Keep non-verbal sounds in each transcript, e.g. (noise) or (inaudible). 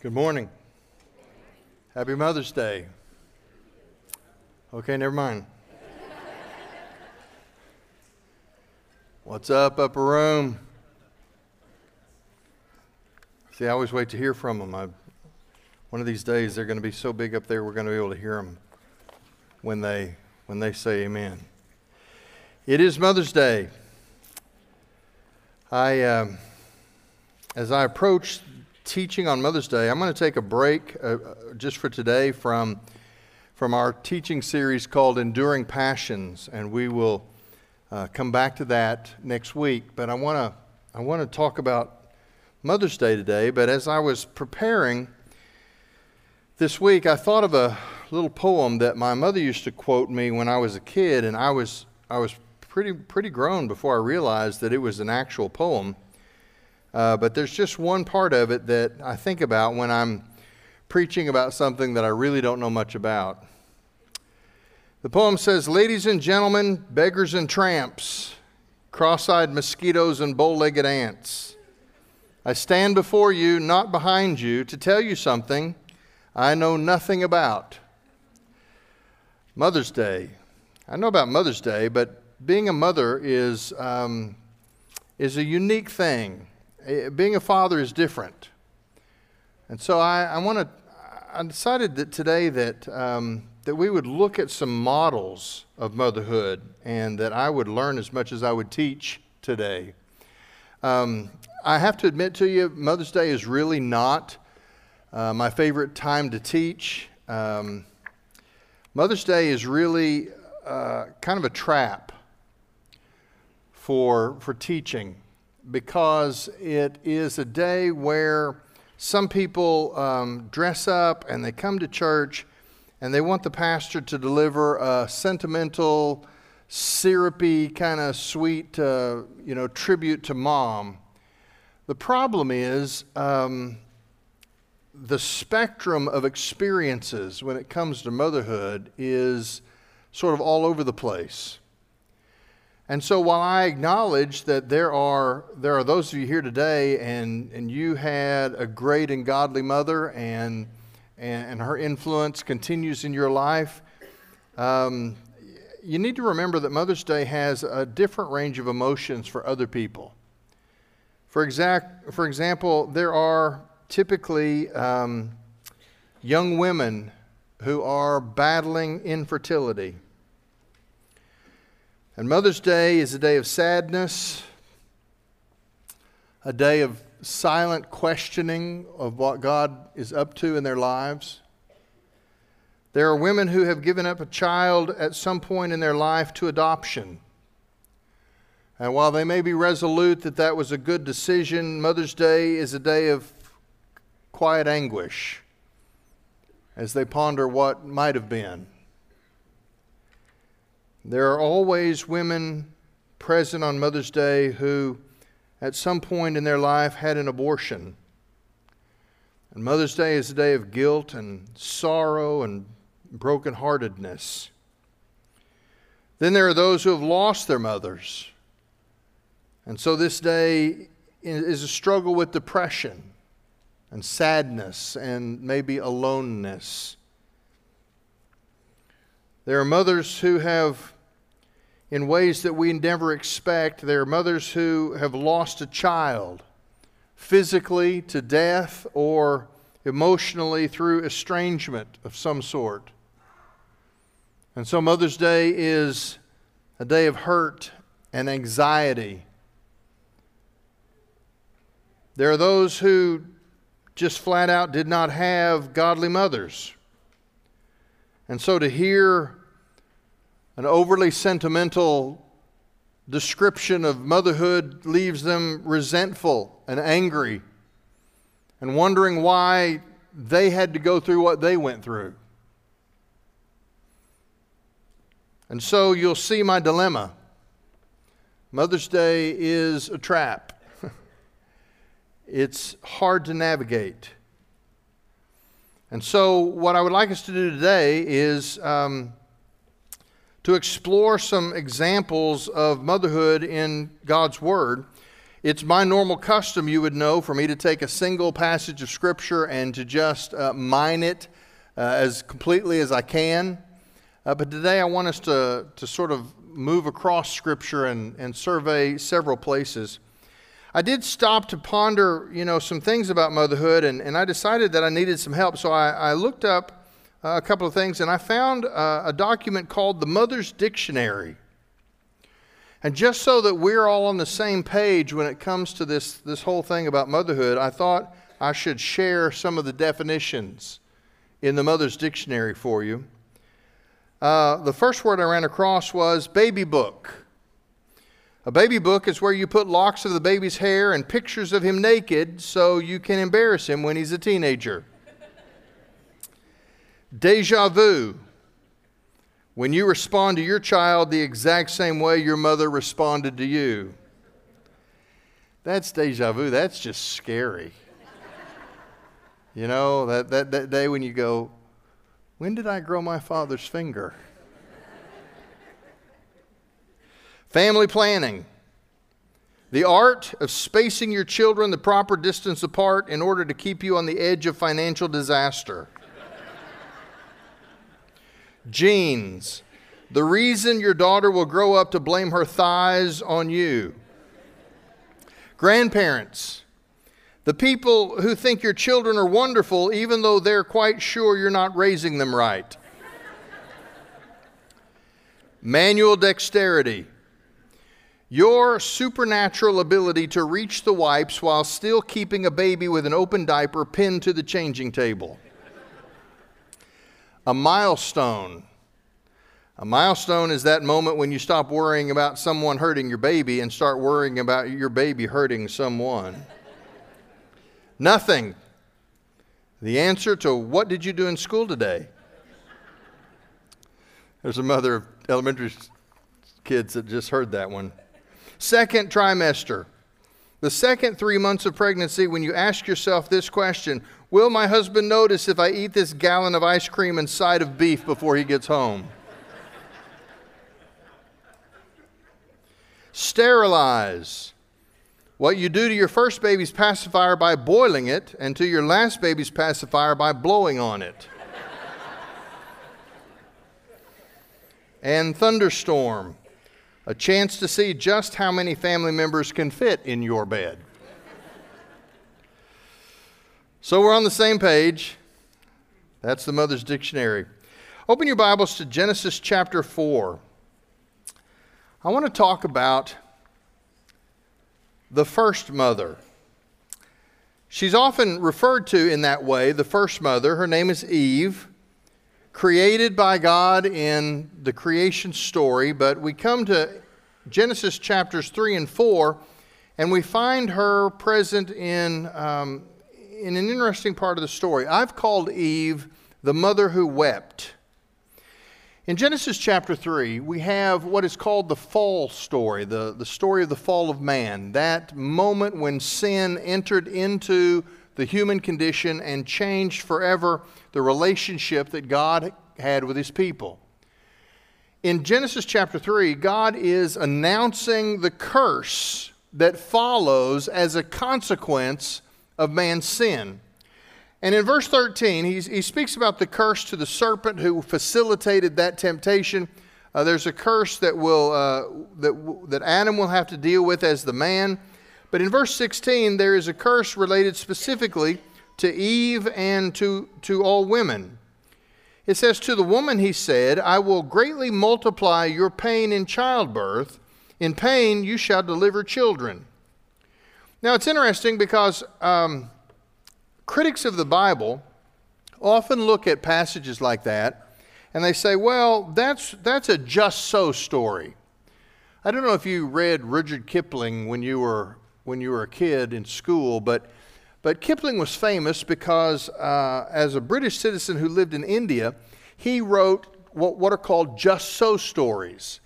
Good morning. Happy Mother's Day. Okay, never mind. What's up, upper room? See, I always wait to hear from them. I, one of these days, they're going to be so big up there, we're going to be able to hear them when they when they say Amen. It is Mother's Day. I, um, as I approach teaching on Mother's Day, I'm going to take a break uh, just for today from, from our teaching series called Enduring Passions, and we will uh, come back to that next week. But I want to I want to talk about Mother's Day today. But as I was preparing this week, I thought of a little poem that my mother used to quote me when I was a kid, and I was I was pretty pretty grown before I realized that it was an actual poem. Uh, but there's just one part of it that I think about when I'm preaching about something that I really don't know much about. The poem says, Ladies and gentlemen, beggars and tramps, cross eyed mosquitoes and bow legged ants, I stand before you, not behind you, to tell you something I know nothing about. Mother's Day. I know about Mother's Day, but being a mother is, um, is a unique thing. Eh, being a father is different. And so I, I want to, I decided that today that, um, that we would look at some models of motherhood and that I would learn as much as I would teach today. Um, I have to admit to you, Mother's Day is really not uh, my favorite time to teach. Um, Mother's Day is really uh, kind of a trap for, for teaching because it is a day where some people um, dress up and they come to church and they want the pastor to deliver a sentimental, syrupy, kind of sweet, uh, you know, tribute to mom. The problem is um, the spectrum of experiences when it comes to motherhood is sort of all over the place. And so while I acknowledge that there are, there are those of you here today and, and you had a great and godly mother and, and, and her influence continues in your life, um, you need to remember that Mother's Day has a different range of emotions for other people. For, exact, for example, there are typically um, young women who are battling infertility and Mother's Day is a day of sadness, a day of silent questioning of what God is up to in their lives. There are women who have given up a child at some point in their life to adoption. And while they may be resolute that that was a good decision, Mother's Day is a day of quiet anguish as they ponder what might have been. There are always women present on Mother's Day who, at some point in their life, had an abortion. And Mother's Day is a day of guilt and sorrow and brokenheartedness. Then there are those who have lost their mothers. And so this day is a struggle with depression and sadness and maybe aloneness. There are mothers who have, in ways that we never expect, there are mothers who have lost a child physically to death or emotionally through estrangement of some sort. And so Mother's Day is a day of hurt and anxiety. There are those who just flat out did not have godly mothers and so to hear an overly sentimental description of motherhood leaves them resentful and angry and wondering why they had to go through what they went through. And so you'll see my dilemma. Mother's Day is a trap. (laughs) it's hard to navigate. And so, what I would like us to do today is um, to explore some examples of motherhood in God's Word. It's my normal custom, you would know, for me to take a single passage of Scripture and to just uh, mine it uh, as completely as I can. Uh, but today I want us to, to sort of move across Scripture and, and survey several places. I did stop to ponder, you know, some things about motherhood, and, and I decided that I needed some help. So I, I looked up uh, a couple of things, and I found uh, a document called the Mother's Dictionary. And just so that we're all on the same page when it comes to this, this whole thing about motherhood, I thought I should share some of the definitions in the Mother's Dictionary for you. Uh, the first word I ran across was baby book. A baby book is where you put locks of the baby's hair and pictures of him naked so you can embarrass him when he's a teenager. Deja vu when you respond to your child the exact same way your mother responded to you. That's deja vu. That's just scary. You know, that, that, that day when you go, When did I grow my father's finger? Family planning. The art of spacing your children the proper distance apart in order to keep you on the edge of financial disaster. Genes. The reason your daughter will grow up to blame her thighs on you. Grandparents. The people who think your children are wonderful even though they're quite sure you're not raising them right. Manual dexterity. Your supernatural ability to reach the wipes while still keeping a baby with an open diaper pinned to the changing table a milestone. A milestone is that moment when you stop worrying about someone hurting your baby and start worrying about your baby hurting someone. Nothing. The answer to what did you do in school today? There's a mother of elementary kids that just heard that one. Second trimester. The second three months of pregnancy, when you ask yourself this question Will my husband notice if I eat this gallon of ice cream and side of beef before he gets home? Sterilize. What you do to your first baby's pacifier by boiling it, and to your last baby's pacifier by blowing on it. and thunderstorm. A chance to see just how many family members can fit in your bed. So we're on the same page. That's the Mother's Dictionary. Open your Bibles to Genesis chapter 4. I want to talk about the first mother. She's often referred to in that way, the first mother. Her name is Eve, created by God in the creation story, but we come to Genesis chapters 3 and 4, and we find her present in um, in an interesting part of the story. I've called Eve the mother who wept. In Genesis chapter 3, we have what is called the fall story, the, the story of the fall of man, that moment when sin entered into the human condition and changed forever the relationship that God had with his people. In Genesis chapter 3, God is announcing the curse that follows as a consequence of man's sin. And in verse 13, he speaks about the curse to the serpent who facilitated that temptation. Uh, there's a curse that, will, uh, that, that Adam will have to deal with as the man. But in verse 16, there is a curse related specifically to Eve and to, to all women. It says, To the woman he said, I will greatly multiply your pain in childbirth. In pain you shall deliver children. Now, it's interesting because um, critics of the Bible often look at passages like that and they say, well, that's, that's a just so story. I don't know if you read Rudyard Kipling when you were, when you were a kid in school, but, but Kipling was famous because uh, as a British citizen who lived in India, he wrote what, what are called just so stories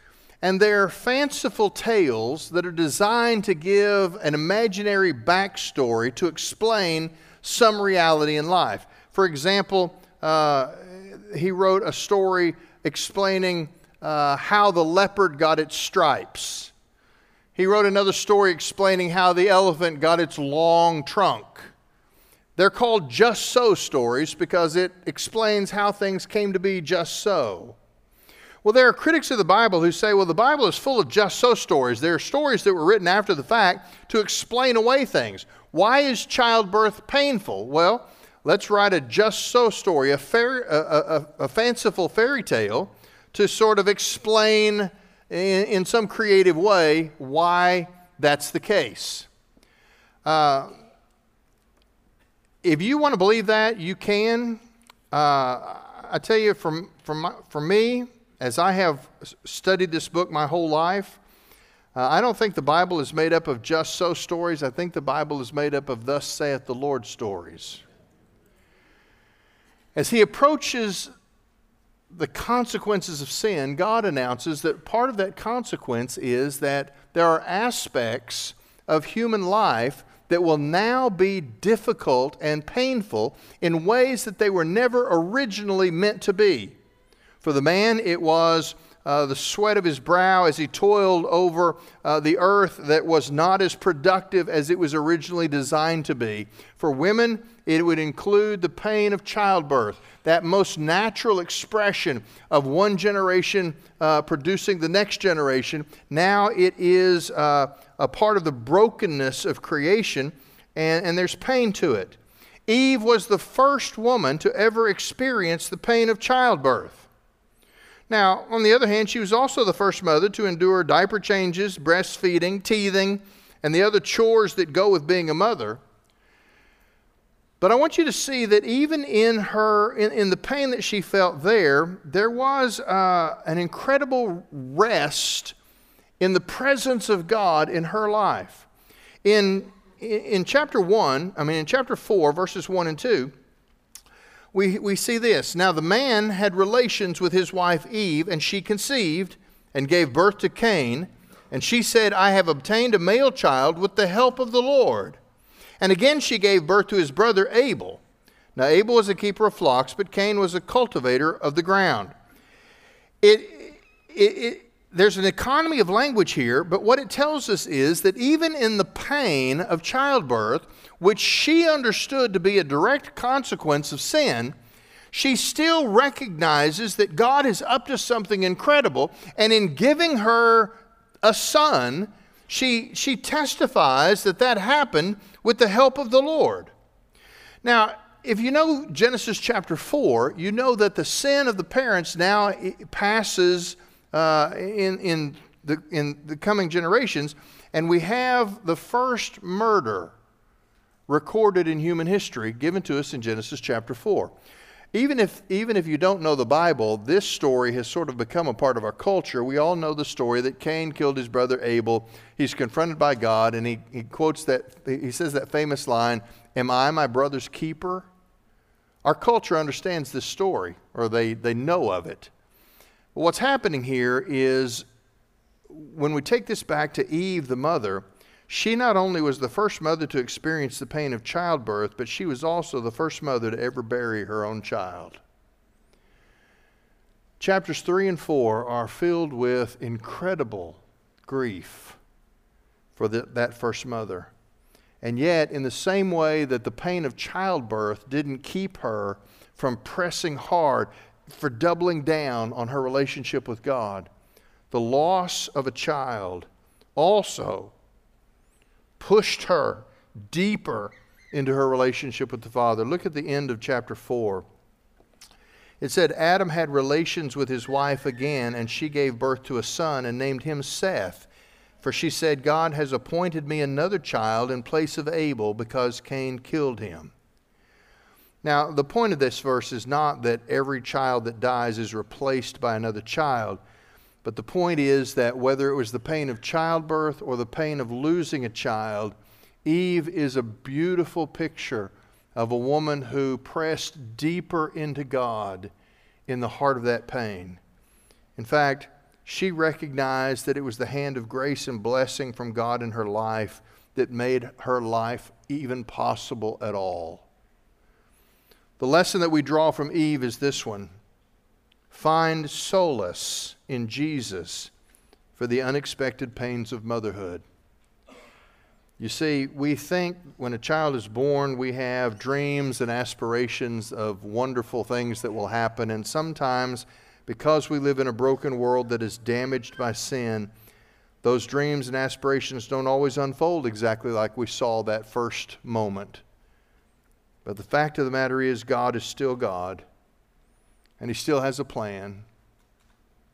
and they're fanciful tales that are designed to give an imaginary backstory to explain some reality in life. For example, uh, he wrote a story explaining uh, how the leopard got its stripes. He wrote another story explaining how the elephant got its long trunk. They're called just so stories because it explains how things came to be just so. Well, there are critics of the Bible who say, well, the Bible is full of just so stories. There are stories that were written after the fact to explain away things. Why is childbirth painful? Well, let's write a just so story, a, fairy, a, a, a fanciful fairy tale to sort of explain in, in some creative way why that's the case. Uh, if you want to believe that, you can. Uh, I tell you, from, from, for me, as I have studied this book my whole life, uh, I don't think the Bible is made up of just so stories. I think the Bible is made up of thus saith the Lord stories. As he approaches the consequences of sin, God announces that part of that consequence is that there are aspects of human life that will now be difficult and painful in ways that they were never originally meant to be. For the man, it was uh, the sweat of his brow as he toiled over uh, the earth that was not as productive as it was originally designed to be. For women, it would include the pain of childbirth, that most natural expression of one generation uh, producing the next generation. Now it is uh, a part of the brokenness of creation, and, and there's pain to it. Eve was the first woman to ever experience the pain of childbirth. Now, on the other hand, she was also the first mother to endure diaper changes, breastfeeding, teething, and the other chores that go with being a mother. But I want you to see that even in her, in, in the pain that she felt there, there was uh, an incredible rest in the presence of God in her life. In, in chapter 1, I mean, in chapter 4, verses 1 and 2, we, we see this. Now, the man had relations with his wife Eve, and she conceived and gave birth to Cain. And she said, I have obtained a male child with the help of the Lord. And again she gave birth to his brother Abel. Now, Abel was a keeper of flocks, but Cain was a cultivator of the ground. It, it, it, there's an economy of language here, but what it tells us is that even in the pain of childbirth, which she understood to be a direct consequence of sin, she still recognizes that God is up to something incredible. And in giving her a son, she, she testifies that that happened with the help of the Lord. Now, if you know Genesis chapter 4, you know that the sin of the parents now passes uh, in, in, the, in the coming generations, and we have the first murder recorded in human history given to us in Genesis chapter 4. Even if, even if you don't know the Bible, this story has sort of become a part of our culture. We all know the story that Cain killed his brother Abel. He's confronted by God, and he, he quotes that, he says that famous line, Am I my brother's keeper? Our culture understands this story, or they, they know of it. But what's happening here is when we take this back to Eve, the mother, she not only was the first mother to experience the pain of childbirth, but she was also the first mother to ever bury her own child. Chapters 3 and 4 are filled with incredible grief for the, that first mother. And yet, in the same way that the pain of childbirth didn't keep her from pressing hard for doubling down on her relationship with God, the loss of a child also pushed her deeper into her relationship with the Father. Look at the end of chapter 4. It said, Adam had relations with his wife again, and she gave birth to a son and named him Seth. For she said, God has appointed me another child in place of Abel because Cain killed him. Now, the point of this verse is not that every child that dies is replaced by another child. But the point is that whether it was the pain of childbirth or the pain of losing a child, Eve is a beautiful picture of a woman who pressed deeper into God in the heart of that pain. In fact, she recognized that it was the hand of grace and blessing from God in her life that made her life even possible at all. The lesson that we draw from Eve is this one find solace in Jesus for the unexpected pains of motherhood. You see, we think when a child is born, we have dreams and aspirations of wonderful things that will happen, and sometimes, because we live in a broken world that is damaged by sin, those dreams and aspirations don't always unfold exactly like we saw that first moment. But the fact of the matter is, God is still God, and He still has a plan,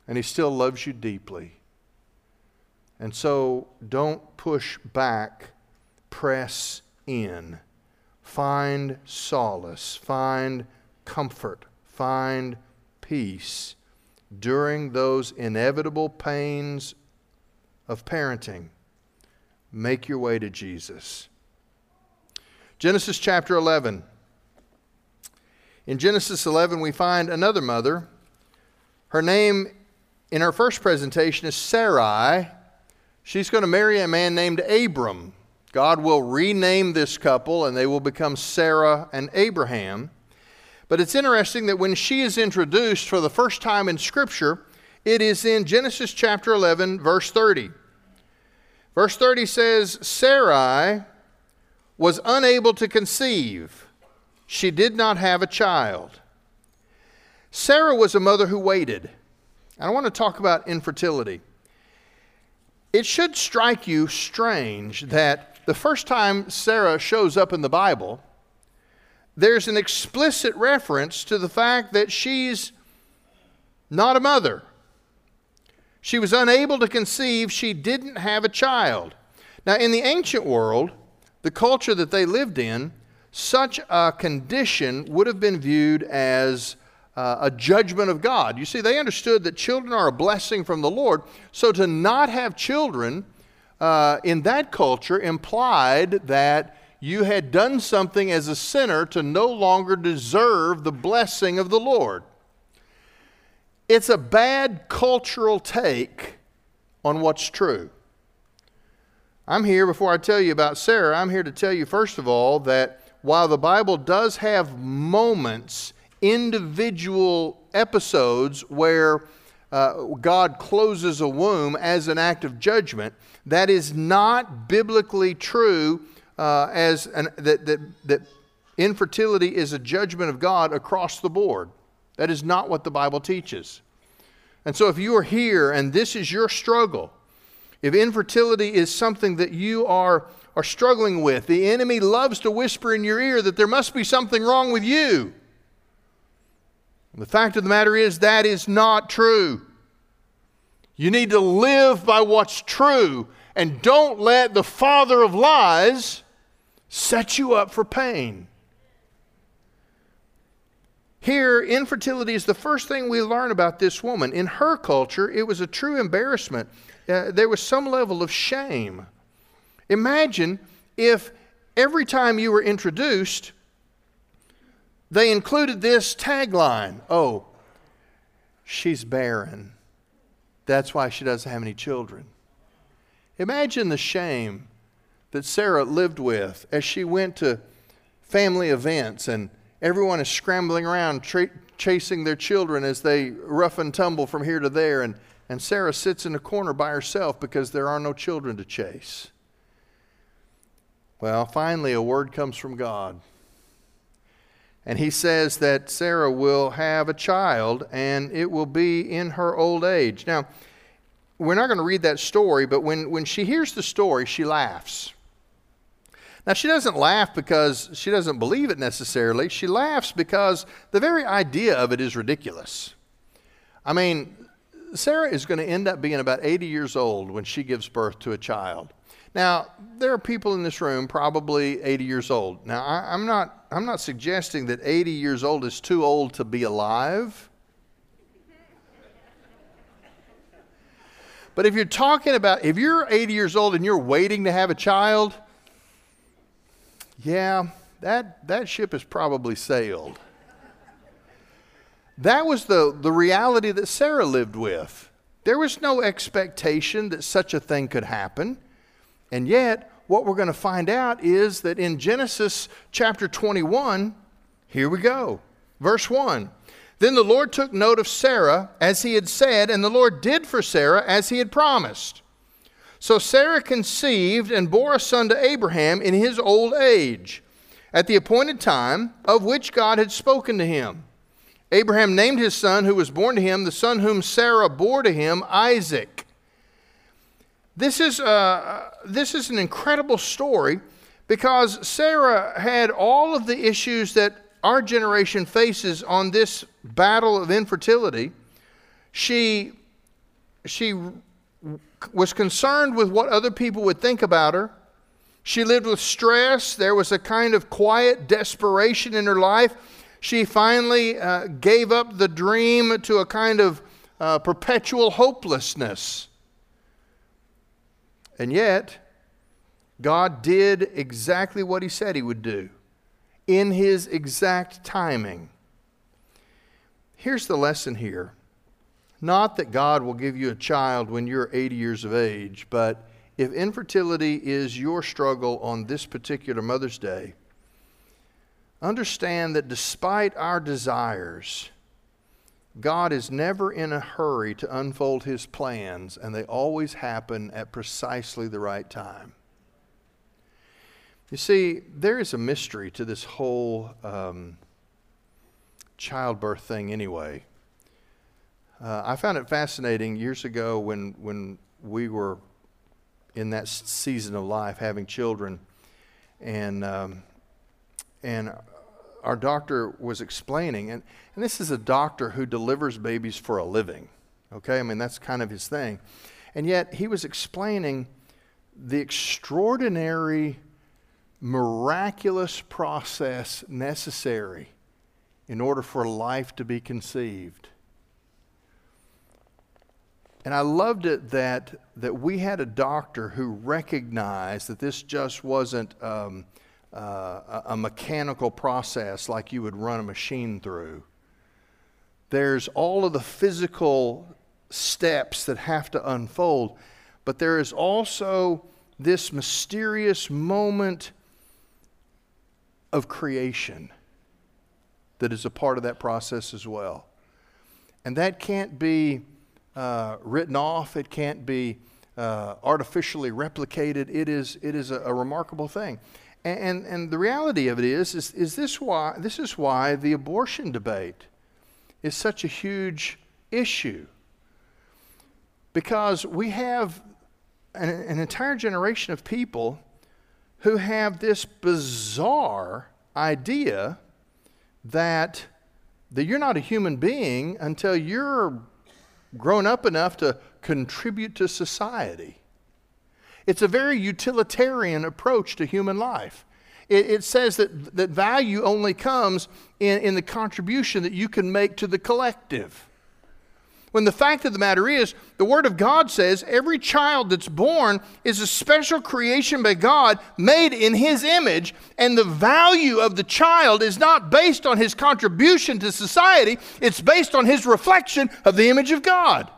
and He still loves you deeply. And so don't push back, press in. Find solace, find comfort, find peace during those inevitable pains of parenting. Make your way to Jesus. Genesis chapter 11. In Genesis 11, we find another mother. Her name in her first presentation is Sarai. She's going to marry a man named Abram. God will rename this couple and they will become Sarah and Abraham. But it's interesting that when she is introduced for the first time in Scripture, it is in Genesis chapter 11, verse 30. Verse 30 says, Sarai was unable to conceive. She did not have a child. Sarah was a mother who waited. I want to talk about infertility. It should strike you strange that the first time Sarah shows up in the Bible, there's an explicit reference to the fact that she's not a mother. She was unable to conceive, she didn't have a child. Now, in the ancient world, the culture that they lived in, such a condition would have been viewed as uh, a judgment of God. You see, they understood that children are a blessing from the Lord. So to not have children uh, in that culture implied that you had done something as a sinner to no longer deserve the blessing of the Lord. It's a bad cultural take on what's true. I'm here, before I tell you about Sarah, I'm here to tell you, first of all, that while the Bible does have moments individual episodes where uh, God closes a womb as an act of judgment, that is not biblically true uh, as an, that, that, that infertility is a judgment of God across the board. That is not what the Bible teaches. And so if you are here and this is your struggle, if infertility is something that you are, are struggling with, the enemy loves to whisper in your ear that there must be something wrong with you. The fact of the matter is, that is not true. You need to live by what's true and don't let the father of lies set you up for pain. Here, infertility is the first thing we learn about this woman. In her culture, it was a true embarrassment. Uh, there was some level of shame. Imagine if every time you were introduced, they included this tagline Oh, she's barren. That's why she doesn't have any children. Imagine the shame that Sarah lived with as she went to family events and everyone is scrambling around tra- chasing their children as they rough and tumble from here to there and, and Sarah sits in a corner by herself because there are no children to chase. Well, finally a word comes from God. And he says that Sarah will have a child and it will be in her old age. Now, we're not going to read that story, but when, when she hears the story, she laughs. Now, she doesn't laugh because she doesn't believe it necessarily. She laughs because the very idea of it is ridiculous. I mean, Sarah is going to end up being about 80 years old when she gives birth to a child. Now, there are people in this room probably 80 years old. Now, I, am not, I'm not suggesting that 80 years old is too old to be alive. But if you're talking about, if you're 80 years old and you're waiting to have a child, yeah, that, that ship has probably sailed. That was the, the reality that Sarah lived with. There was no expectation that such a thing could happen. And yet, what we're going to find out is that in Genesis chapter 21, here we go. Verse 1 Then the Lord took note of Sarah, as he had said, and the Lord did for Sarah as he had promised. So Sarah conceived and bore a son to Abraham in his old age, at the appointed time of which God had spoken to him. Abraham named his son who was born to him, the son whom Sarah bore to him, Isaac. This is, uh, this is an incredible story because Sarah had all of the issues that our generation faces on this battle of infertility. She, she was concerned with what other people would think about her. She lived with stress. There was a kind of quiet desperation in her life. She finally uh, gave up the dream to a kind of uh, perpetual hopelessness. And yet, God did exactly what He said He would do in His exact timing. Here's the lesson here not that God will give you a child when you're 80 years of age, but if infertility is your struggle on this particular Mother's Day, understand that despite our desires, God is never in a hurry to unfold his plans, and they always happen at precisely the right time. You see, there is a mystery to this whole um, childbirth thing, anyway. Uh, I found it fascinating years ago when, when we were in that season of life having children, and, um, and our doctor was explaining, and, and this is a doctor who delivers babies for a living, okay? I mean, that's kind of his thing. And yet, he was explaining the extraordinary, miraculous process necessary in order for life to be conceived. And I loved it that, that we had a doctor who recognized that this just wasn't um, uh, a mechanical process like you would run a machine through. There's all of the physical steps that have to unfold, but there is also this mysterious moment of creation that is a part of that process as well. And that can't be uh, written off, it can't be uh, artificially replicated. It is, it is a, a remarkable thing. And, and, the reality of it is, is, is this, why, this is why the abortion debate is such a huge issue. Because we have an, an entire generation of people who have this bizarre idea that, that you're not a human being until you're grown up enough to contribute to society. It's a very utilitarian approach to human life. It, it says that, that value only comes in, in the contribution that you can make to the collective. When the fact of the matter is, the Word of God says every child that's born is a special creation by God made in His image, and the value of the child is not based on his contribution to society, it's based on his reflection of the image of God.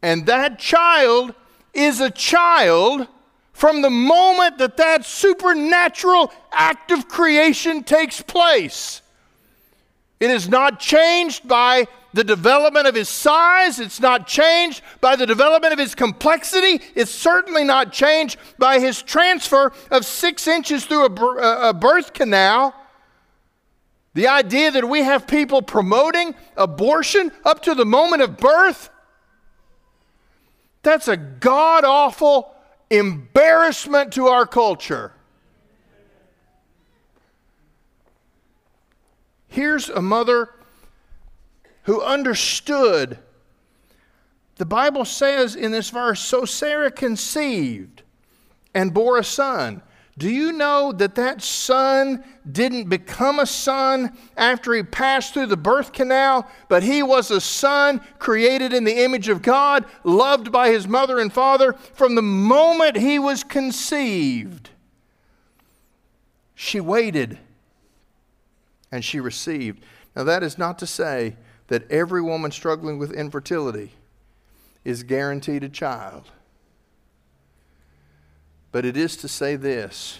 And that child is a child from the moment that that supernatural act of creation takes place. It is not changed by the development of his size. It's not changed by the development of his complexity. It's certainly not changed by his transfer of six inches through a, uh, a birth canal. The idea that we have people promoting abortion up to the moment of birth, that's a god awful embarrassment to our culture. Here's a mother who understood. The Bible says in this verse so Sarah conceived and bore a son. Do you know that that son didn't become a son after he passed through the birth canal, but he was a son created in the image of God, loved by his mother and father from the moment he was conceived? She waited and she received. Now, that is not to say that every woman struggling with infertility is guaranteed a child. But it is to say this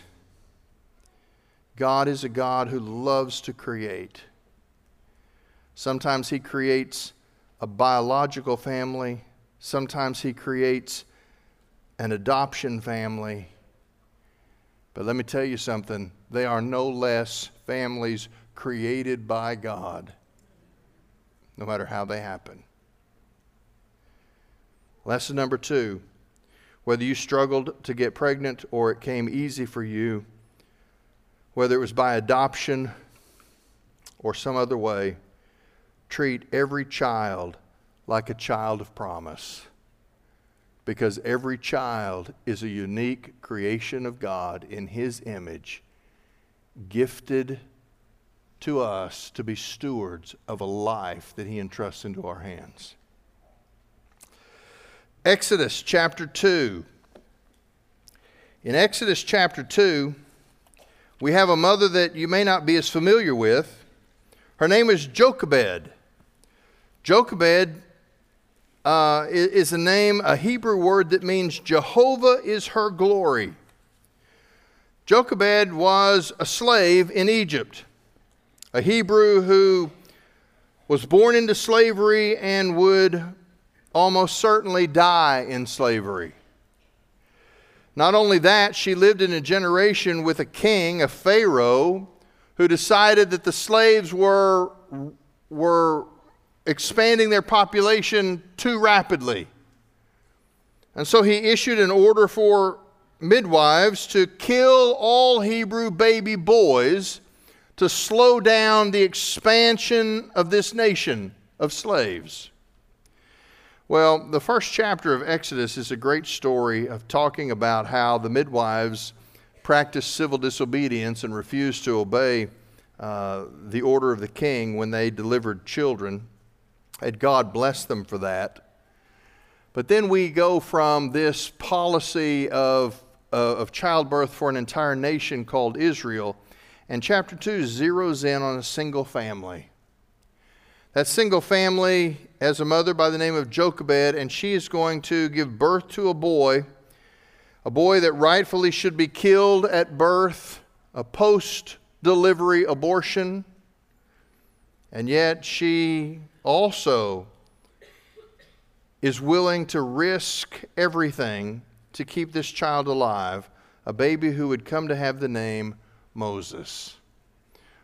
God is a God who loves to create. Sometimes He creates a biological family. Sometimes He creates an adoption family. But let me tell you something they are no less families created by God, no matter how they happen. Lesson number two whether you struggled to get pregnant or it came easy for you, whether it was by adoption or some other way, treat every child like a child of promise. Because every child is a unique creation of God in His image, gifted to us to be stewards of a life that He entrusts into our hands. Exodus chapter 2. In Exodus chapter 2, we have a mother that you may not be as familiar with. Her name is Jochebed. Jochebed uh, is a name, a Hebrew word that means Jehovah is her glory. Jochebed was a slave in Egypt, a Hebrew who was born into slavery and would almost certainly die in slavery. Not only that, she lived in a generation with a king, a Pharaoh, who decided that the slaves were, were expanding their population too rapidly. And so he issued an order for midwives to kill all Hebrew baby boys to slow down the expansion of this nation of slaves. Well, the first chapter of Exodus is a great story of talking about how the midwives practiced civil disobedience and refused to obey uh, the order of the king when they delivered children. And God blessed them for that. But then we go from this policy of, uh, of childbirth for an entire nation called Israel, and chapter 2 zeroes in on a single family. That single family has a mother by the name of Jochebed, and she is going to give birth to a boy, a boy that rightfully should be killed at birth, a post delivery abortion. And yet she also is willing to risk everything to keep this child alive, a baby who would come to have the name Moses.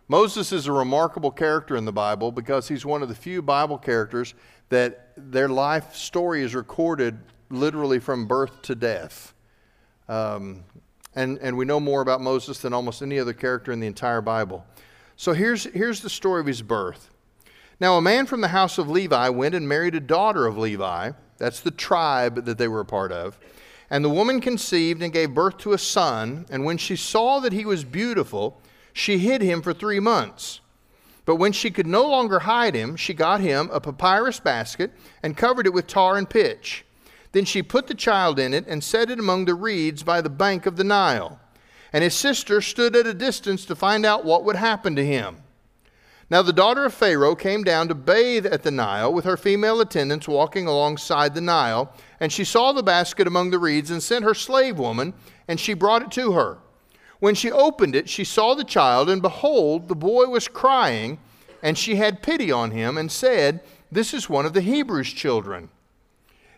Moses is a remarkable character in the Bible because he's one of the few Bible characters that their life story is recorded literally from birth to death. Um, and, and we know more about Moses than almost any other character in the entire Bible. So here's, here's the story of his birth. Now, a man from the house of Levi went and married a daughter of Levi. That's the tribe that they were a part of. And the woman conceived and gave birth to a son. And when she saw that he was beautiful, she hid him for three months. But when she could no longer hide him, she got him a papyrus basket and covered it with tar and pitch. Then she put the child in it and set it among the reeds by the bank of the Nile. And his sister stood at a distance to find out what would happen to him. Now the daughter of Pharaoh came down to bathe at the Nile with her female attendants walking alongside the Nile, and she saw the basket among the reeds and sent her slave woman, and she brought it to her. When she opened it, she saw the child, and behold, the boy was crying, and she had pity on him and said, This is one of the Hebrews' children.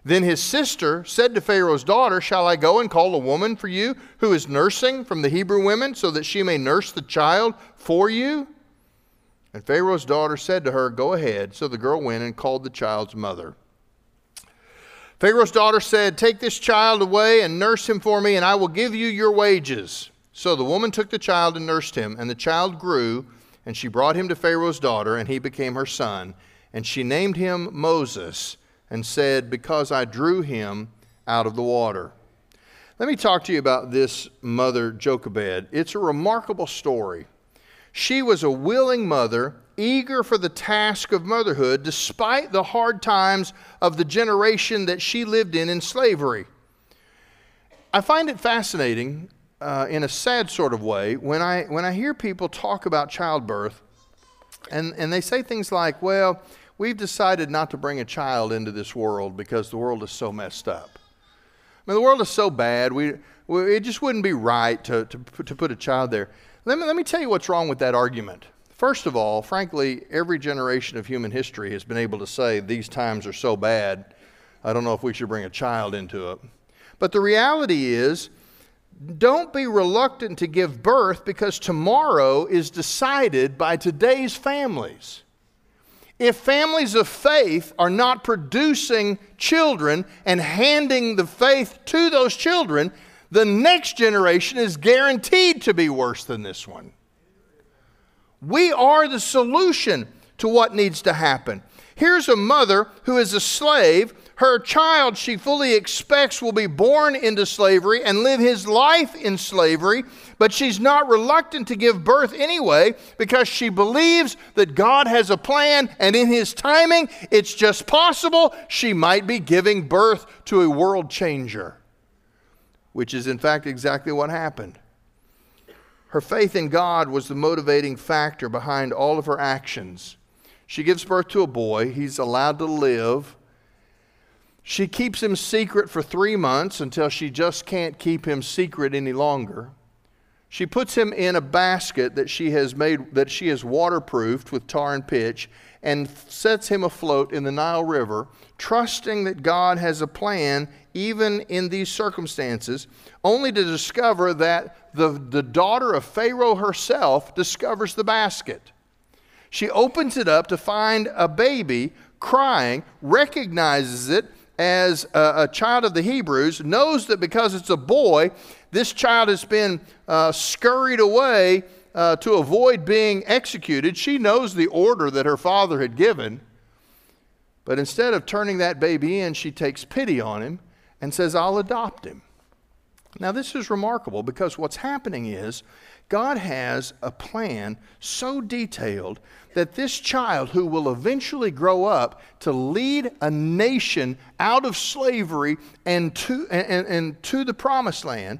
Then his sister said to Pharaoh's daughter, Shall I go and call a woman for you who is nursing from the Hebrew women, so that she may nurse the child for you? And Pharaoh's daughter said to her, Go ahead. So the girl went and called the child's mother. Pharaoh's daughter said, Take this child away and nurse him for me, and I will give you your wages. So the woman took the child and nursed him, and the child grew, and she brought him to Pharaoh's daughter, and he became her son. And she named him Moses, and said, Because I drew him out of the water. Let me talk to you about this mother, Jochebed. It's a remarkable story. She was a willing mother, eager for the task of motherhood, despite the hard times of the generation that she lived in in slavery. I find it fascinating uh, in a sad sort of way when I, when I hear people talk about childbirth and, and they say things like, well, we've decided not to bring a child into this world because the world is so messed up. I mean, the world is so bad, we, we, it just wouldn't be right to, to, to put a child there. Let me, let me tell you what's wrong with that argument. First of all, frankly, every generation of human history has been able to say these times are so bad, I don't know if we should bring a child into it. But the reality is, don't be reluctant to give birth because tomorrow is decided by today's families. If families of faith are not producing children and handing the faith to those children, the next generation is guaranteed to be worse than this one. We are the solution to what needs to happen. Here's a mother who is a slave. Her child, she fully expects, will be born into slavery and live his life in slavery, but she's not reluctant to give birth anyway because she believes that God has a plan and in his timing, it's just possible she might be giving birth to a world changer, which is in fact exactly what happened. Her faith in God was the motivating factor behind all of her actions. She gives birth to a boy. He's allowed to live. She keeps him secret for three months until she just can't keep him secret any longer. She puts him in a basket that she has made that she has waterproofed with tar and pitch and sets him afloat in the Nile River, trusting that God has a plan even in these circumstances, only to discover that the, the daughter of Pharaoh herself discovers the basket. She opens it up to find a baby crying, recognizes it as a, a, child of the Hebrews, knows that because it's a boy, this child has been uh, scurried away uh, to avoid being executed. She knows the order that her father had given. But instead of turning that baby in, she takes pity on him and says, I'll adopt him. Now, this is remarkable because what's happening is God has a plan so detailed that this child, who will eventually grow up to lead a nation out of slavery and to, and, and to the promised land,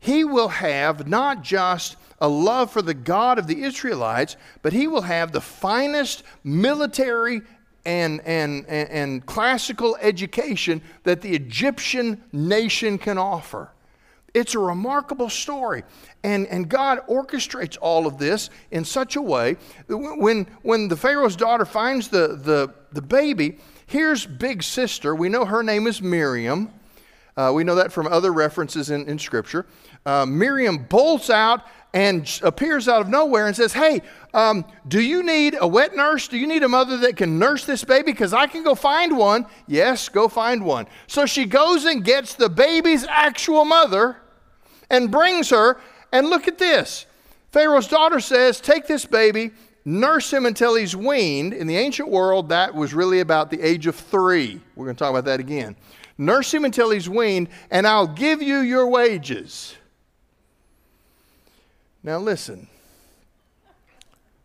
he will have not just a love for the God of the Israelites, but he will have the finest military and, and, and, and classical education that the Egyptian nation can offer. It's a remarkable story. And, and God orchestrates all of this in such a way when, when the Pharaoh's daughter finds the, the, the baby, here's big sister. We know her name is Miriam. Uh, we know that from other references in, in Scripture. Uh, Miriam bolts out and appears out of nowhere and says, Hey, um, do you need a wet nurse? Do you need a mother that can nurse this baby? Because I can go find one. Yes, go find one. So she goes and gets the baby's actual mother and brings her. And look at this Pharaoh's daughter says, Take this baby, nurse him until he's weaned. In the ancient world, that was really about the age of three. We're going to talk about that again. Nurse him until he's weaned, and I'll give you your wages. Now, listen.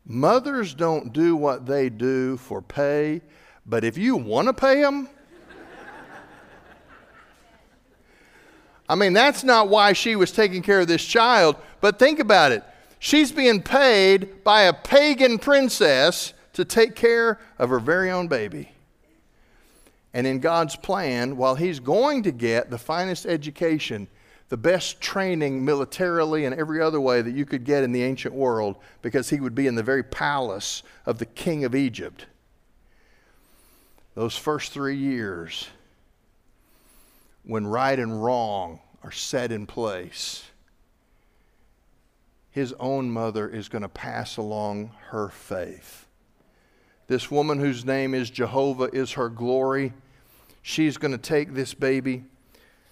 Mothers don't do what they do for pay, but if you want to pay them, I mean, that's not why she was taking care of this child, but think about it. She's being paid by a pagan princess to take care of her very own baby. And in God's plan, while He's going to get the finest education, the best training militarily and every other way that you could get in the ancient world, because He would be in the very palace of the king of Egypt, those first three years, when right and wrong are set in place, his own mother is going to pass along her faith. This woman whose name is Jehovah is her glory. She's going to take this baby.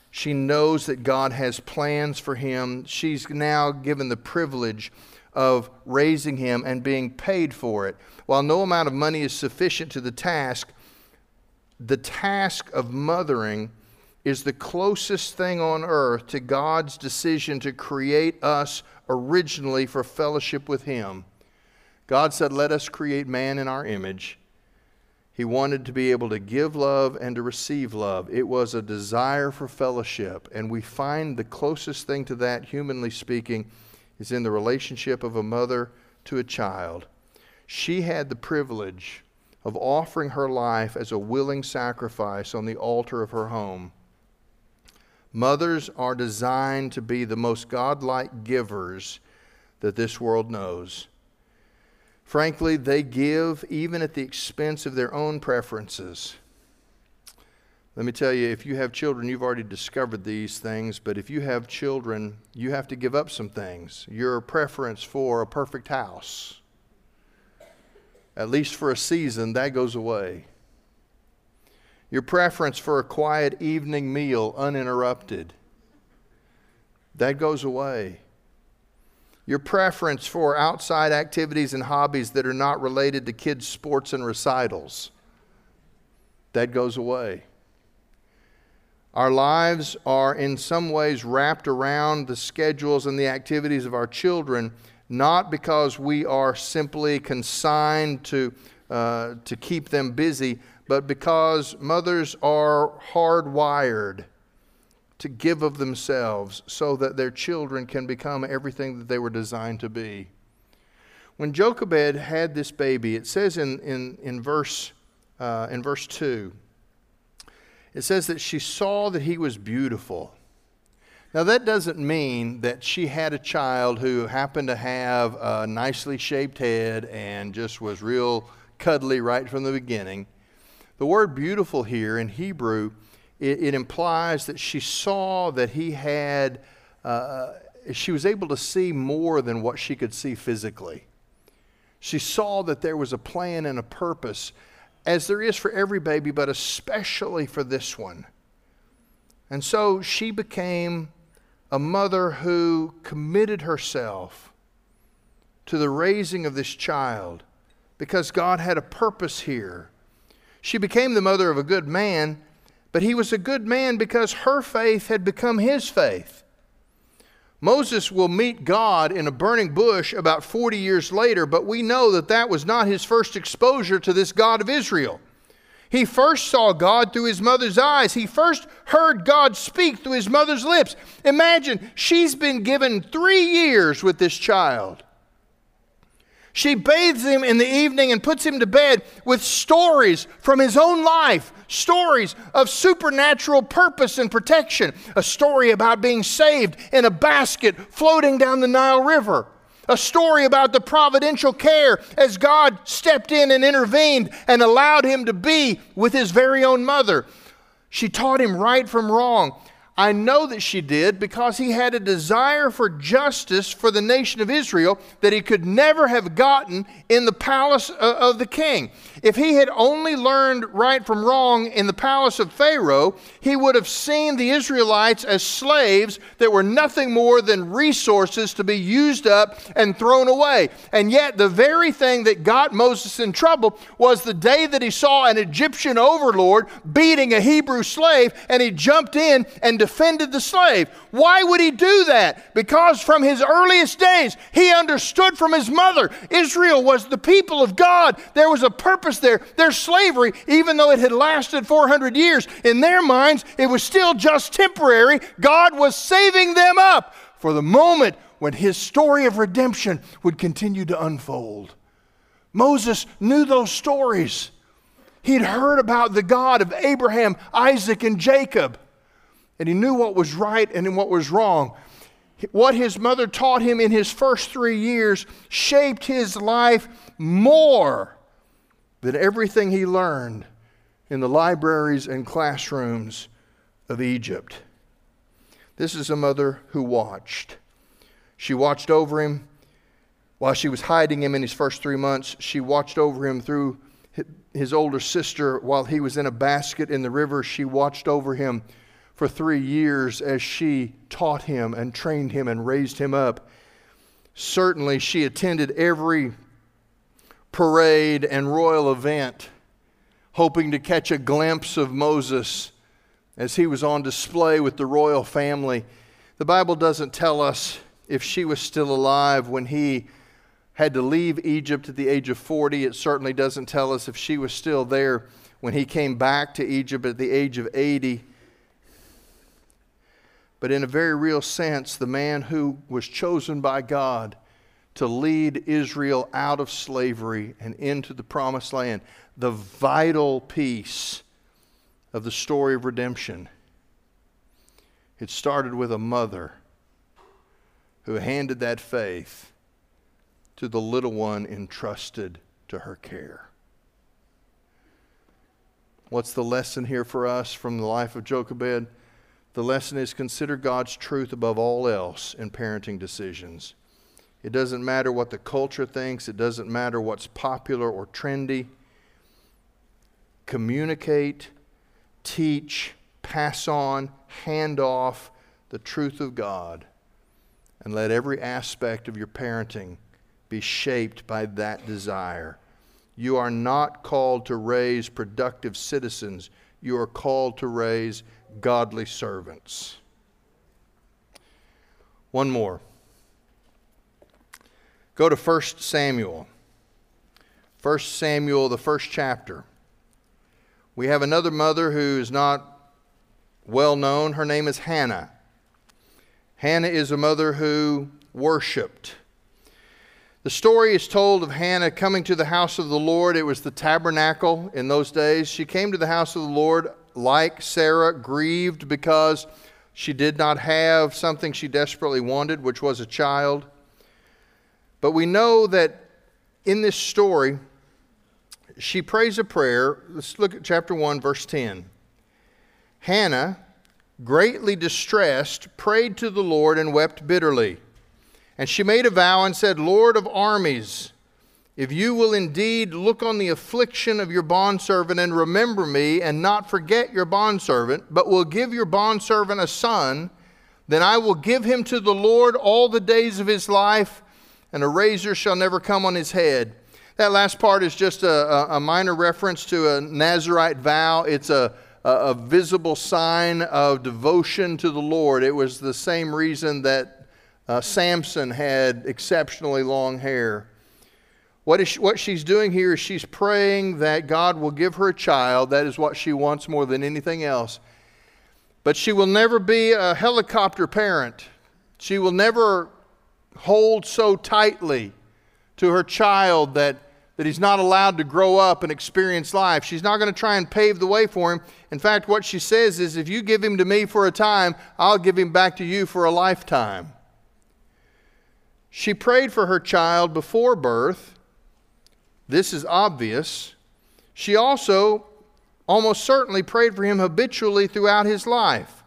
She knows that God has plans for him. She's now given the privilege of raising him and being paid for it. While no amount of money is sufficient to the task, the task of mothering is the closest thing on earth to God's decision to create us originally for fellowship with Him. God said, Let us create man in our image. He wanted to be able to give love and to receive love. It was a desire for fellowship. And we find the closest thing to that, humanly speaking, is in the relationship of a mother to a child. She had the privilege of offering her life as a willing sacrifice on the altar of her home. Mothers are designed to be the most godlike givers that this world knows. Frankly, they give even at the expense of their own preferences. Let me tell you, if you have children, you've already discovered these things, but if you have children, you have to give up some things. Your preference for a perfect house, at least for a season, that goes away. Your preference for a quiet evening meal uninterrupted, that goes away. Your preference for outside activities and hobbies that are not related to kids' sports and recitals, that goes away. Our lives are in some ways wrapped around the schedules and the activities of our children, not because we are simply consigned to, uh, to keep them busy, but because mothers are hardwired to give of themselves so that their children can become everything that they were designed to be. When Jochebed had this baby, it says in, in, in, verse, uh, in verse 2, it says that she saw that he was beautiful. Now, that doesn't mean that she had a child who happened to have a nicely shaped head and just was real cuddly right from the beginning. The word beautiful here in Hebrew, it, it implies that she saw that he had, uh, she was able to see more than what she could see physically. She saw that there was a plan and a purpose as there is for every baby, but especially for this one. And so she became a mother who committed herself to the raising of this child because God had a purpose here. She became the mother of a good man, but he was a good man because her faith had become his faith. Moses will meet God in a burning bush about 40 years later, but we know that that was not his first exposure to this God of Israel. He first saw God through his mother's eyes. He first heard God speak through his mother's lips. Imagine, she's been given three years with this child. She bathes him in the evening and puts him to bed with stories from his own life, stories of supernatural purpose and protection, a story about being saved in a basket floating down the Nile River, a story about the providential care as God stepped in and intervened and allowed him to be with his very own mother. She taught him right from wrong. I know that she did because he had a desire for justice for the nation of Israel that he could never have gotten in the palace uh, of the king. If he had only learned right from wrong in the palace of Pharaoh, he would have seen the Israelites as slaves that were nothing more than resources to be used up and thrown away. And yet, the very thing that got Moses in trouble was the day that he saw an Egyptian overlord beating a Hebrew slave, and he jumped in and defended the slave. Why would he do that? Because from his earliest days, he understood from his mother Israel was the people of God. There was a purpose there. Their slavery, even though it had lasted 400 years, in their minds, it was still just temporary. God was saving them up for the moment when his story of redemption would continue to unfold. Moses knew those stories. He'd heard about the God of Abraham, Isaac, and Jacob and he knew what was right and what was wrong. What his mother taught him in his first three years shaped his life more than everything he learned in the libraries and classrooms of Egypt. This is a mother who watched. She watched over him while she was hiding him in his first three months. She watched over him through his older sister while he was in a basket in the river. She watched over him for three years as she taught him and trained him and raised him up. Certainly, she attended every parade and royal event, hoping to catch a glimpse of Moses as he was on display with the royal family. The Bible doesn't tell us if she was still alive when he had to leave Egypt at the age of 40. It certainly doesn't tell us if she was still there when he came back to Egypt at the age of 80. But in a very real sense, the man who was chosen by God to lead Israel out of slavery and into the promised land, the vital piece of the story of redemption. It started with a mother who handed that faith to the little one entrusted to her care. What's the lesson here for us from the life of Jochebed? The lesson is consider God's truth above all else in parenting decisions. It doesn't matter what the culture thinks, it doesn't matter what's popular or trendy. Communicate, teach, pass on, hand off the truth of God, and let every aspect of your parenting be shaped by that desire. You are not called to raise productive citizens, you are called to raise godly servants. One more. Go to 1 Samuel. 1 Samuel, the first chapter. We have another mother who is not well known. Her name is Hannah. Hannah is a mother who worshiped. The story is told of Hannah coming to the house of the Lord. It was the tabernacle in those days. She came to the house of the Lord like Sarah, grieved because she did not have something she desperately wanted, which was a child. But we know that in this story, she prays a prayer. Let's look at chapter 1, verse 10. Hannah, greatly distressed, prayed to the Lord and wept bitterly. And she made a vow and said, Lord of armies, if you will indeed look on the affliction of your bondservant and remember me and not forget your bondservant, but will give your bondservant a son, then I will give him to the Lord all the days of his life, and a razor shall never come on his head. That last part is just a, a minor reference to a Nazarite vow. It's a, a, visible sign of devotion to the Lord. It was the same reason that uh, Samson had exceptionally long hair. What, is she, what she's doing here is she's praying that God will give her a child. That is what she wants more than anything else. But she will never be a helicopter parent. She will never hold so tightly to her child that, that he's not allowed to grow up and experience life. She's not going to try and pave the way for him. In fact, what she says is if you give him to me for a time, I'll give him back to you for a lifetime. She prayed for her child before birth. This is obvious. She also almost certainly prayed for him habitually throughout his life.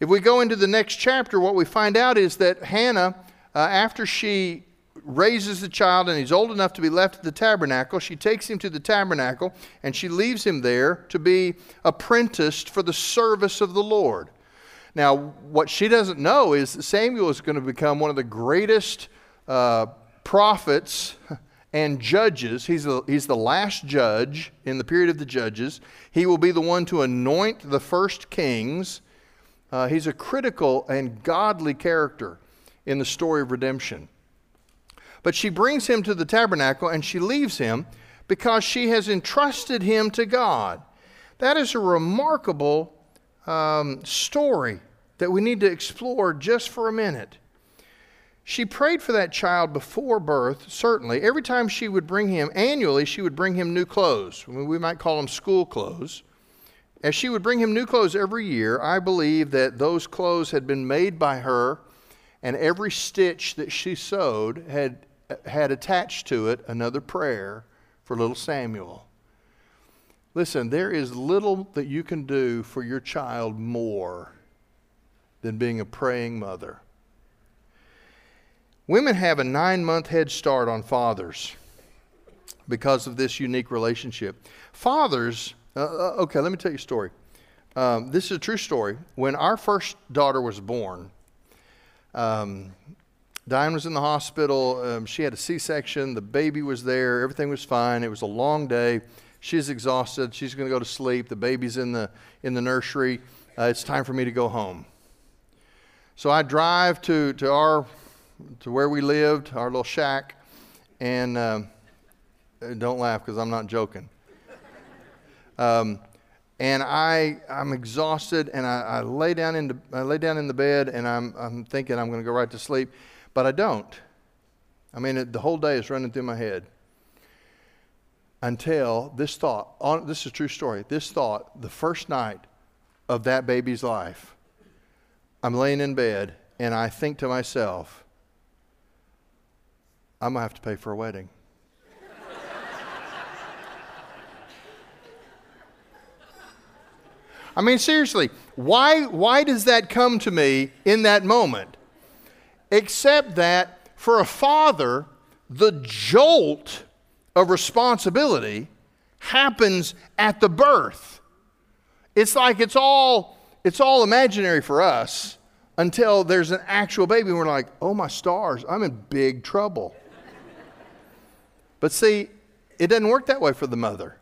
If we go into the next chapter, what we find out is that Hannah, uh, after she raises the child and he's old enough to be left at the tabernacle, she takes him to the tabernacle and she leaves him there to be apprenticed for the service of the Lord. Now, what she doesn't know is that Samuel is going to become one of the greatest uh, prophets and judges. He's the, he's the last judge in the period of the judges. He will be the one to anoint the first kings. Uh, he's a critical and godly character in the story of redemption. But she brings him to the tabernacle and she leaves him because she has entrusted him to God. That is a remarkable um, story that we need to explore just for a minute. She prayed for that child before birth, certainly. Every time she would bring him, annually, she would bring him new clothes. We might call them school clothes. As she would bring him new clothes every year, I believe that those clothes had been made by her, and every stitch that she sewed had, had attached to it another prayer for little Samuel. Listen, there is little that you can do for your child more than being a praying mother. Women have a nine month head start on fathers because of this unique relationship. Fathers, uh, uh, okay, let me tell you a story. Um, this is a true story. When our first daughter was born, um, Diane was in the hospital. Um, she had a C section. The baby was there. Everything was fine. It was a long day. She's exhausted. She's going to go to sleep. The baby's in the, in the nursery. Uh, it's time for me to go home. So I drive to, to our to where we lived, our little shack, and um, don't laugh because I'm not joking. Um, and I, I'm exhausted, and I, I, lay down in the, I lay down in the bed, and I'm, I'm thinking I'm going to go right to sleep, but I don't. I mean, it, the whole day is running through my head until this thought. On, this is a true story. This thought, the first night of that baby's life, I'm laying in bed, and I think to myself, I'm going to have to pay for a wedding. I mean, seriously, why, why does that come to me in that moment? Except that for a father, the jolt of responsibility happens at the birth. It's like it's all, it's all imaginary for us until there's an actual baby. And we're like, oh my stars, I'm in big trouble. But see, it doesn't work that way for the mother.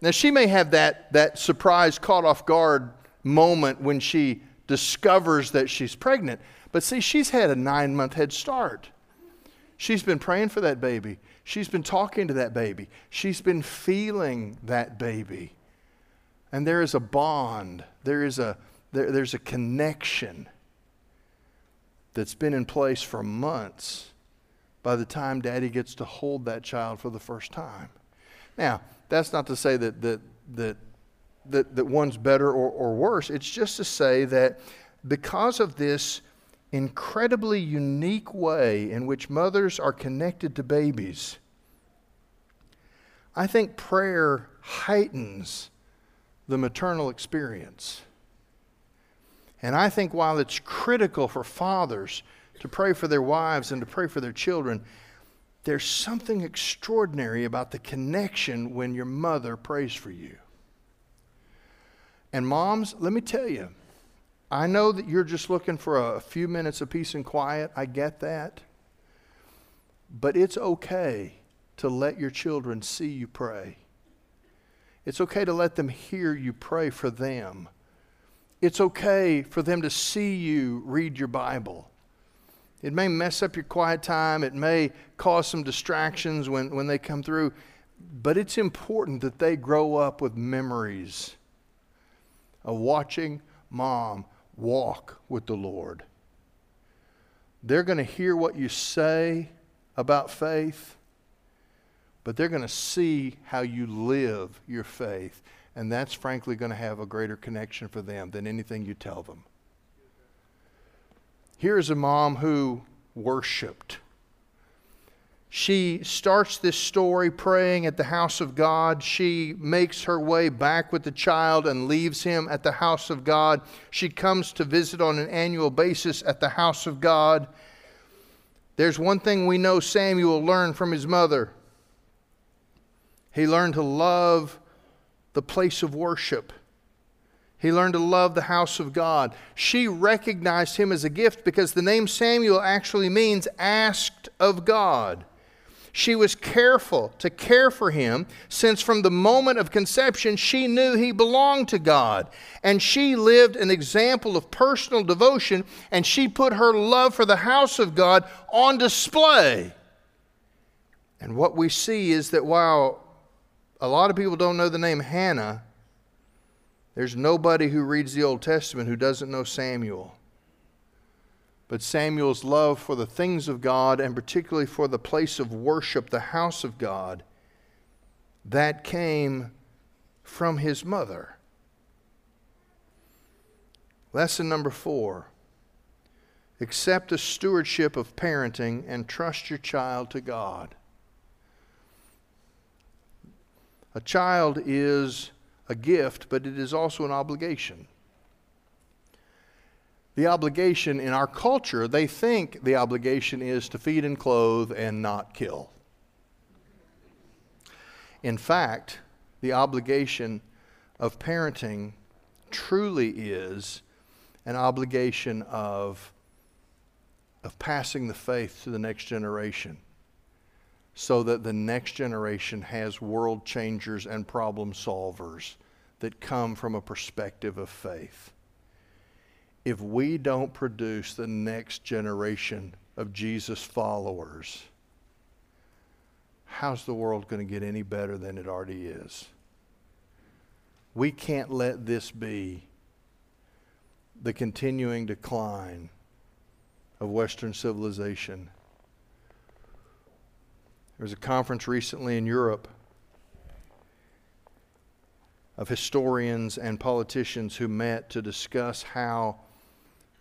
Now, she may have that, that surprise, caught off guard moment when she discovers that she's pregnant. But see, she's had a nine month head start. She's been praying for that baby. She's been talking to that baby. She's been feeling that baby. And there is a bond, there is a, there, there's a connection that's been in place for months by the time daddy gets to hold that child for the first time. Now, that's not to say that, that, that, that, that one's better or, or worse. It's just to say that because of this incredibly unique way in which mothers are connected to babies, I think prayer heightens the maternal experience. And I think while it's critical for fathers to pray for their wives and to pray for their children, there's something extraordinary about the connection when your mother prays for you. And moms, let me tell you, I know that you're just looking for a few minutes of peace and quiet. I get that. But it's okay to let your children see you pray. It's okay to let them hear you pray for them. It's okay for them to see you read your Bible. It may mess up your quiet time, it may cause some distractions when, when they come through, but it's important that they grow up with memories of watching mom walk with the Lord. They're going to hear what you say about faith, but they're going to see how you live your faith. And that's frankly going to have a greater connection for them than anything you tell them. Here's a mom who worshiped. She starts this story praying at the house of God. She makes her way back with the child and leaves him at the house of God. She comes to visit on an annual basis at the house of God. There's one thing we know Samuel learned from his mother he learned to love the place of worship. He learned to love the house of God. She recognized him as a gift because the name Samuel actually means asked of God. She was careful to care for him since from the moment of conception she knew he belonged to God. And she lived an example of personal devotion and she put her love for the house of God on display. And what we see is that while a lot of people don't know the name Hannah, there's nobody who reads the Old Testament who doesn't know Samuel. But Samuel's love for the things of God, and particularly for the place of worship, the house of God, that came from his mother. Lesson number four accept the stewardship of parenting and trust your child to God. A child is a gift, but it is also an obligation. The obligation in our culture, they think the obligation is to feed and clothe and not kill. In fact, the obligation of parenting truly is an obligation of, of passing the faith to the next generation so that the next generation has world changers and problem solvers that come from a perspective of faith. If we don't produce the next generation of Jesus followers, how's the world going to get any better than it already is? We can't let this be the continuing decline of Western civilization there was a conference recently in Europe of historians and politicians who met to discuss how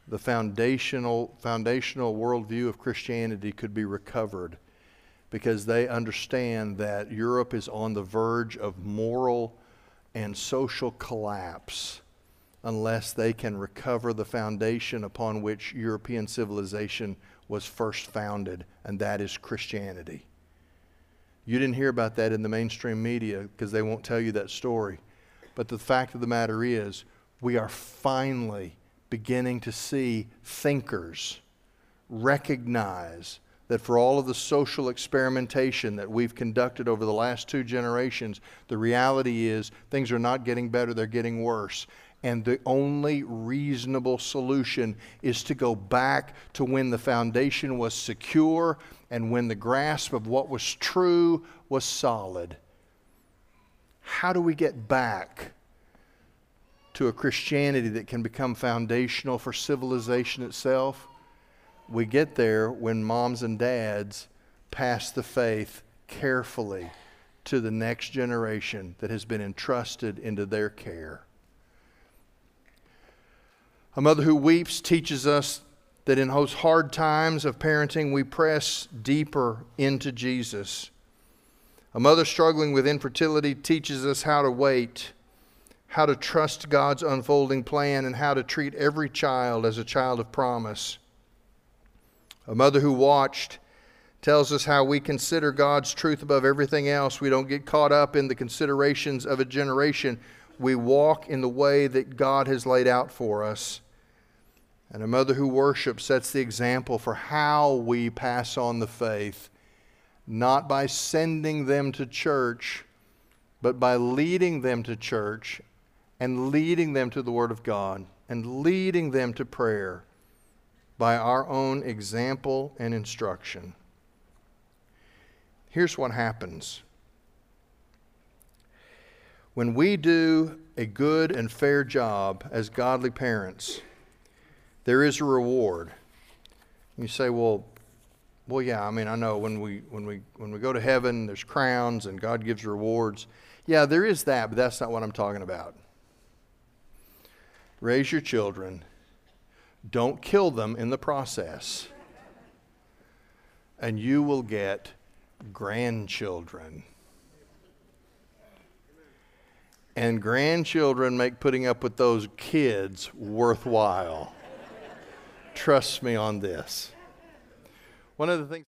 the foundational, foundational worldview of Christianity could be recovered because they understand that Europe is on the verge of moral and social collapse unless they can recover the foundation upon which European civilization was first founded, and that is Christianity. You didn't hear about that in the mainstream media because they won't tell you that story. But the fact of the matter is, we are finally beginning to see thinkers recognize that for all of the social experimentation that we've conducted over the last two generations, the reality is things are not getting better, they're getting worse. And the only reasonable solution is to go back to when the foundation was secure and when the grasp of what was true was solid. How do we get back to a Christianity that can become foundational for civilization itself? We get there when moms and dads pass the faith carefully to the next generation that has been entrusted into their care. A mother who weeps teaches us that in those hard times of parenting, we press deeper into Jesus. A mother struggling with infertility teaches us how to wait, how to trust God's unfolding plan, and how to treat every child as a child of promise. A mother who watched tells us how we consider God's truth above everything else. We don't get caught up in the considerations of a generation. We walk in the way that God has laid out for us. And a mother who worships sets the example for how we pass on the faith, not by sending them to church, but by leading them to church and leading them to the Word of God and leading them to prayer by our own example and instruction. Here's what happens when we do a good and fair job as godly parents there is a reward. You say, well, well, yeah. I mean, I know when we when we when we go to heaven, there's crowns and God gives rewards. Yeah, there is that, but that's not what I'm talking about. Raise your children. Don't kill them in the process. And you will get grandchildren. And grandchildren make putting up with those kids worthwhile. Trust me on this. One of the things